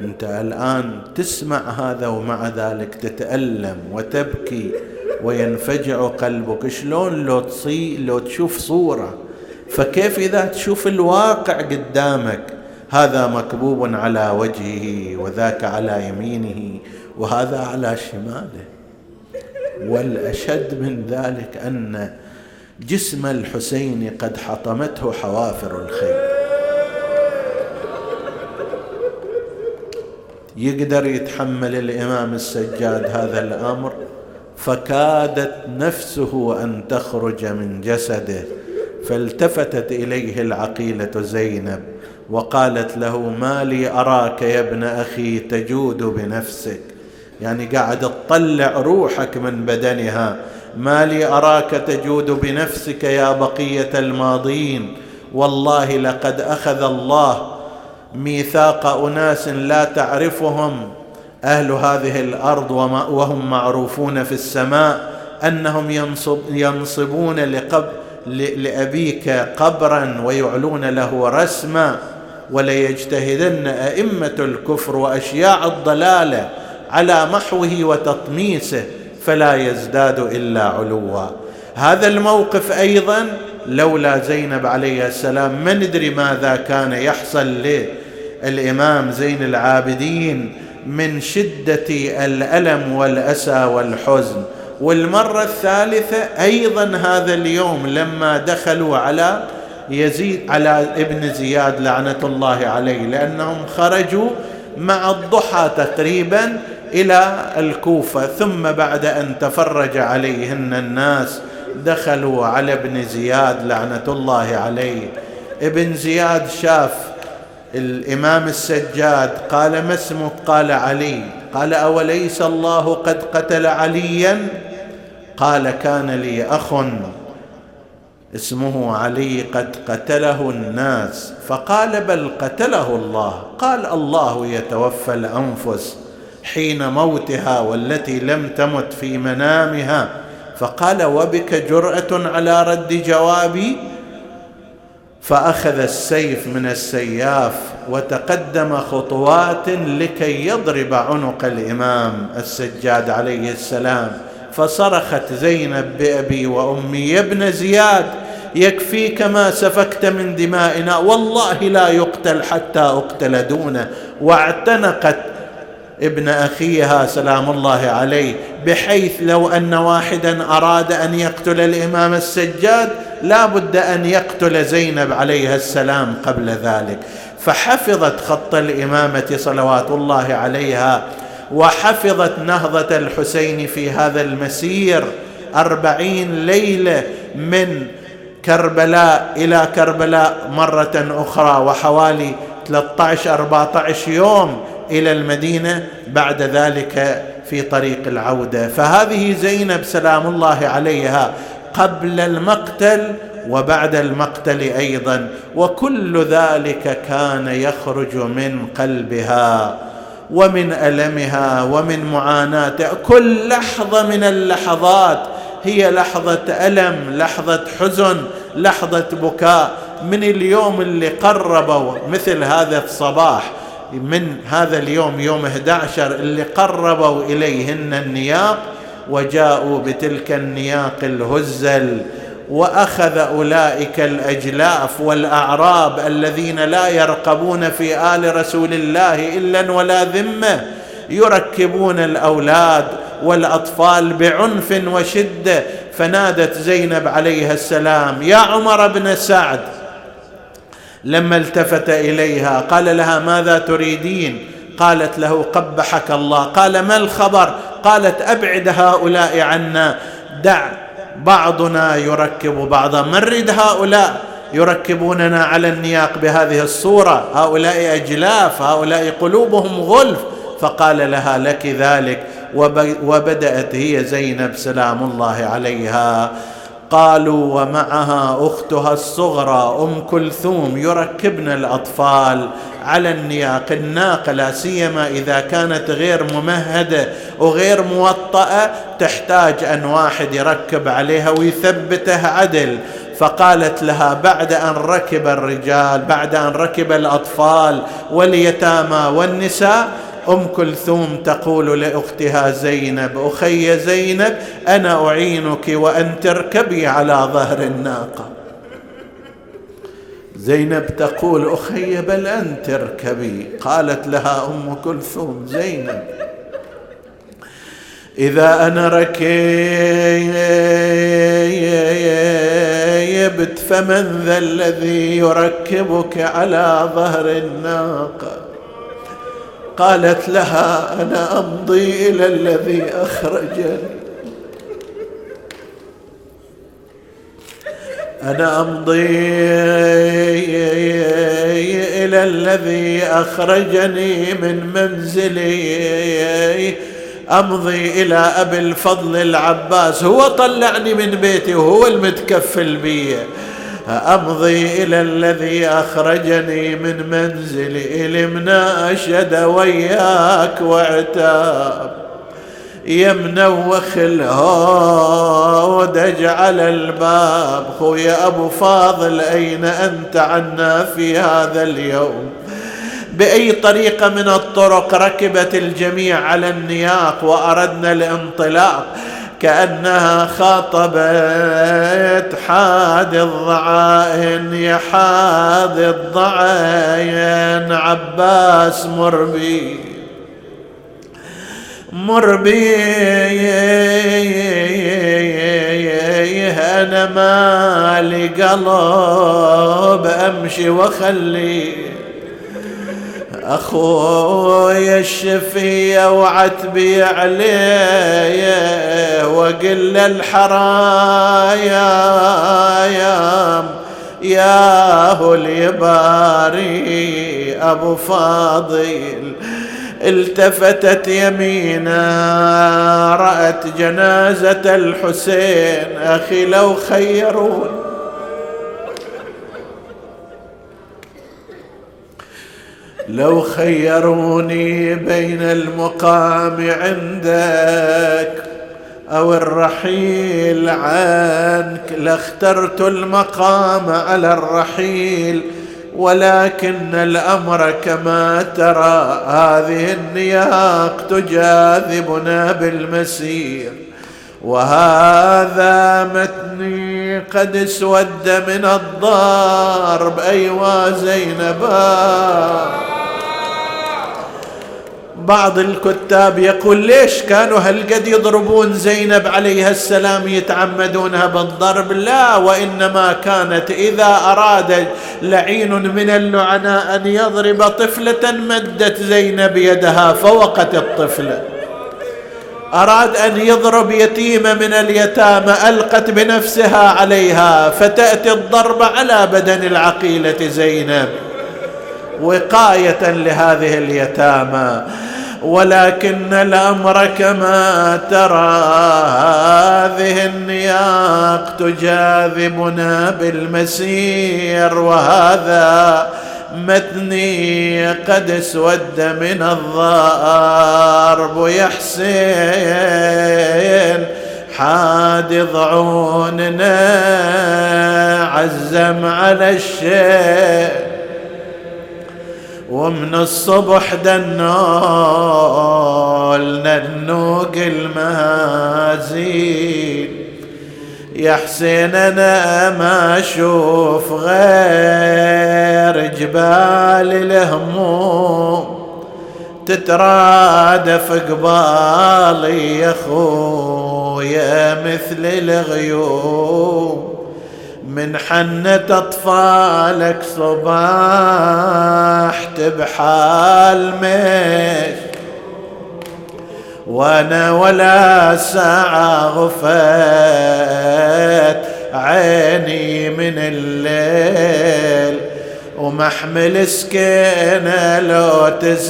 A: أنت الآن تسمع هذا ومع ذلك تتألم وتبكي وينفجع قلبك. شلون لو تصي لو تشوف صورة؟ فكيف إذا تشوف الواقع قدامك هذا مكبوب على وجهه وذاك على يمينه وهذا على شماله. والأشد من ذلك أن جسم الحسين قد حطمته حوافر الخيل يقدر يتحمل الإمام السجاد هذا الأمر؟ فكادت نفسه أن تخرج من جسده فالتفتت إليه العقيلة زينب. وقالت له ما لي أراك يا ابن أخي تجود بنفسك. يعني قاعد تطلع روحك من بدنها. ما لي أراك تجود بنفسك يا بقية الماضين. والله لقد أخذ الله ميثاق أناس لا تعرفهم. أهل هذه الأرض وهم معروفون في السماء. أنهم ينصب ينصبون لقب لأبيك قبرا ويعلون له رسما. وليجتهدن أئمة الكفر وأشياع الضلالة على محوه وتطميسه فلا يزداد إلا علوا. هذا الموقف أيضا لولا زينب عليه السلام ما ندري ماذا كان يحصل للإمام زين العابدين من شدة الألم والأسى والحزن. والمرة الثالثة أيضا هذا اليوم لما دخلوا على يزيد على ابن زياد لعنة الله عليه لأنهم خرجوا مع الضحى تقريبا إلى الكوفة ثم بعد أن تفرج عليهن الناس دخلوا على ابن زياد لعنة الله عليه. ابن زياد شاف الإمام السجاد قال ما اسمك؟ قال علي. قال أوليس الله قد قتل عليا؟ قال كان لي اخ. اسمه علي قد قتله الناس. فقال بل قتله الله. قال الله يتوفى الأنفس حين موتها والتي لم تمت في منامها. فقال وبك جرأة على رد جوابي؟ فأخذ السيف من السياف وتقدم خطوات لكي يضرب عنق الإمام السجاد عليه السلام. فصرخت زينب بأبي وأمي يا ابن زياد يكفيك ما سفكت من دمائنا. والله لا يقتل حتى أقتل دونه. واعتنقت ابن أخيها سلام الله عليه بحيث لو أن واحدا أراد أن يقتل الإمام السجاد لا بد أن يقتل زينب عليها السلام قبل ذلك. فحفظت خط الإمامة صلوات الله عليها وحفظت نهضة الحسين في هذا المسير أربعين ليلة من كربلاء إلى كربلاء مرة أخرى وحوالي 13 14 يوم إلى المدينة بعد ذلك في طريق العودة. فهذه زينب سلام الله عليها قبل المقتل وبعد المقتل أيضا وكل ذلك كان يخرج من قلبها ومن ألمها ومن معاناتها. كل لحظة من اللحظات هي لحظة ألم لحظة حزن لحظة بكاء. من اليوم اللي قربوا مثل هذا الصباح من هذا اليوم يوم 11 اللي قربوا إليهن النياق وجاءوا بتلك النياق الهزل وأخذ أولئك الأجلاف والأعراب الذين لا يرقبون في آل رسول الله إلا ولا ذمة يركبون الأولاد والأطفال بعنف وشدة فنادت زينب عليها السلام يا عمر بن سعد. لما التفت إليها قال لها ماذا تريدين؟ قالت له قبحك الله. قال ما الخبر؟ قالت أبعد هؤلاء عنا. دع بعضنا يركب بعضا. من رد هؤلاء يركبوننا على النياق بهذه الصورة؟ هؤلاء أجلاف هؤلاء قلوبهم غلف. فقال لها لك ذلك وبدأت هي زينب سلام الله عليها. قالوا ومعها أختها الصغرى أم كلثوم يركبن الأطفال على النياق. الناقة لا سيما إذا كانت غير ممهدة وغير موطأة تحتاج أن واحد يركب عليها ويثبته عدل. فقالت لها بعد أن ركب الرجال بعد أن ركب الأطفال واليتامى والنساء أم كلثوم تقول لأختها زينب أخي زينب أنا أعينك وأن تركبي على ظهر الناقة. زينب تقول أخي بل انت اركبي قالت لها أم كلثوم زينب إذا أنا ركبت فمن ذا الذي يركبك على ظهر الناقة؟ قالت لها أنا أمضي إلى الذي أخرجني. أنا أمضي إلى الذي أخرجني من منزلي. أمضي إلى أبي الفضل العباس. هو طلعني من بيتي وهو المتكفل بي. أمضي إلى الذي أخرجني من منزلي لمناشد وياك واعتاب. يا منوخ الهود اجعل الباب. خويا أبو فاضل أين أنت عنا في هذا اليوم؟ بأي طريقه من الطرق ركبت الجميع على النياق وأردنا الانطلاق؟ كأنها خاطبت حاد الضعائن يا حاد الضعائن عباس مربي مر بي أنا مالي قلب أمشي واخلي اخويا الشفية وعتبي عليه وقل الحرايا يا ياهو اليباري أبو فاضل التفتت يمينا رأت جنازة الحسين أخي لو خيرون لو خيروني بين المقام عندك أو الرحيل عنك لاخترت المقام على الرحيل ولكن الأمر كما ترى هذه النياق تجاذبنا بالمسير. وهذا متني قد اسود من الضرب أيوا زينبا. بعض الكتاب يقول ليش كانوا هالقد يضربون زينب عليها السلام يتعمدونها بالضرب؟ لا وإنما كانت إذا أراد لعين من اللعناء أن يضرب طفلة مدت زينب يدها فوقت الطفله أراد أن يضرب يتيمه من اليتامى ألقت بنفسها عليها فتأتي الضرب على بدن العقيلة زينب. وقاية لهذه اليتامى. ولكن الأمر كما ترى هذه النياق تجاذبنا بالمسير وهذا متني قد اسود من الضرب يا حسين حاد ضعوننا عزم على الشيء ومن الصبح دنول ننوق المهازيل. يا حسين أنا ما أشوف غير جبال الهموم. تترادف قبالي يا خويا مثل الغيوم. من حنة أطفالك صباح تبحال مش وأنا ولا ساعة غفت عيني من الليل. ومحمل سكينة لو تزل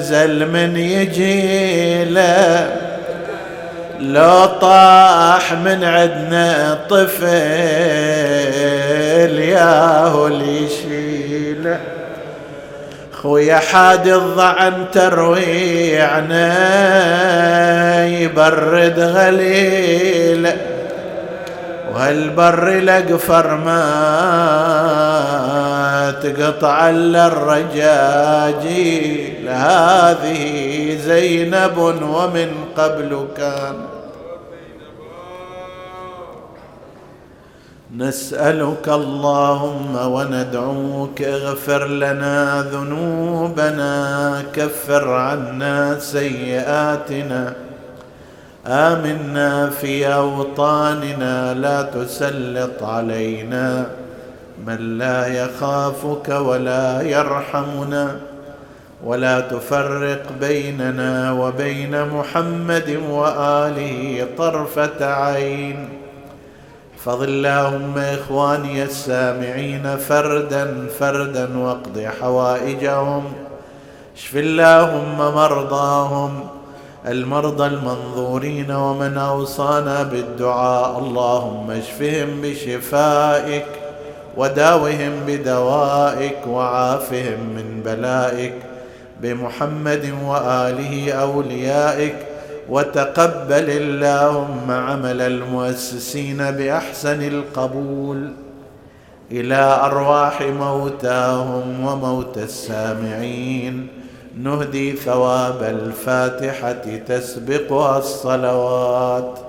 A: زل من يجي له لو طاح من عدنا طفل ياهو اللي يشيله خويا حاد الضعن ترويعنا يبرد غليل. وهالبر لقفر ما تقطع إلا الرجاجيل هذه زينب ومن قبل كان. نسألك اللهم وندعوك اغفر لنا ذنوبنا كفر عنا سيئاتنا. آمنا في أوطاننا لا تسلط علينا. من لا يخافك ولا يرحمنا ولا تفرق بيننا وبين محمد وآله طرفة عين. احفظ اللهم إخواني السامعين فردا فردا واقض حوائجهم اشف اللهم مرضاهم المرضى المنظورين ومن أوصانا بالدعاء. اللهم اشفهم بشفائك وداوهم بدوائك وعافهم من بلائك. بمحمد وآله أوليائك. وتقبل اللهم عمل المؤسسين بأحسن القبول. إلى أرواح موتاهم وموتى السامعين. نهدي ثواب الفاتحة تسبقها الصلوات.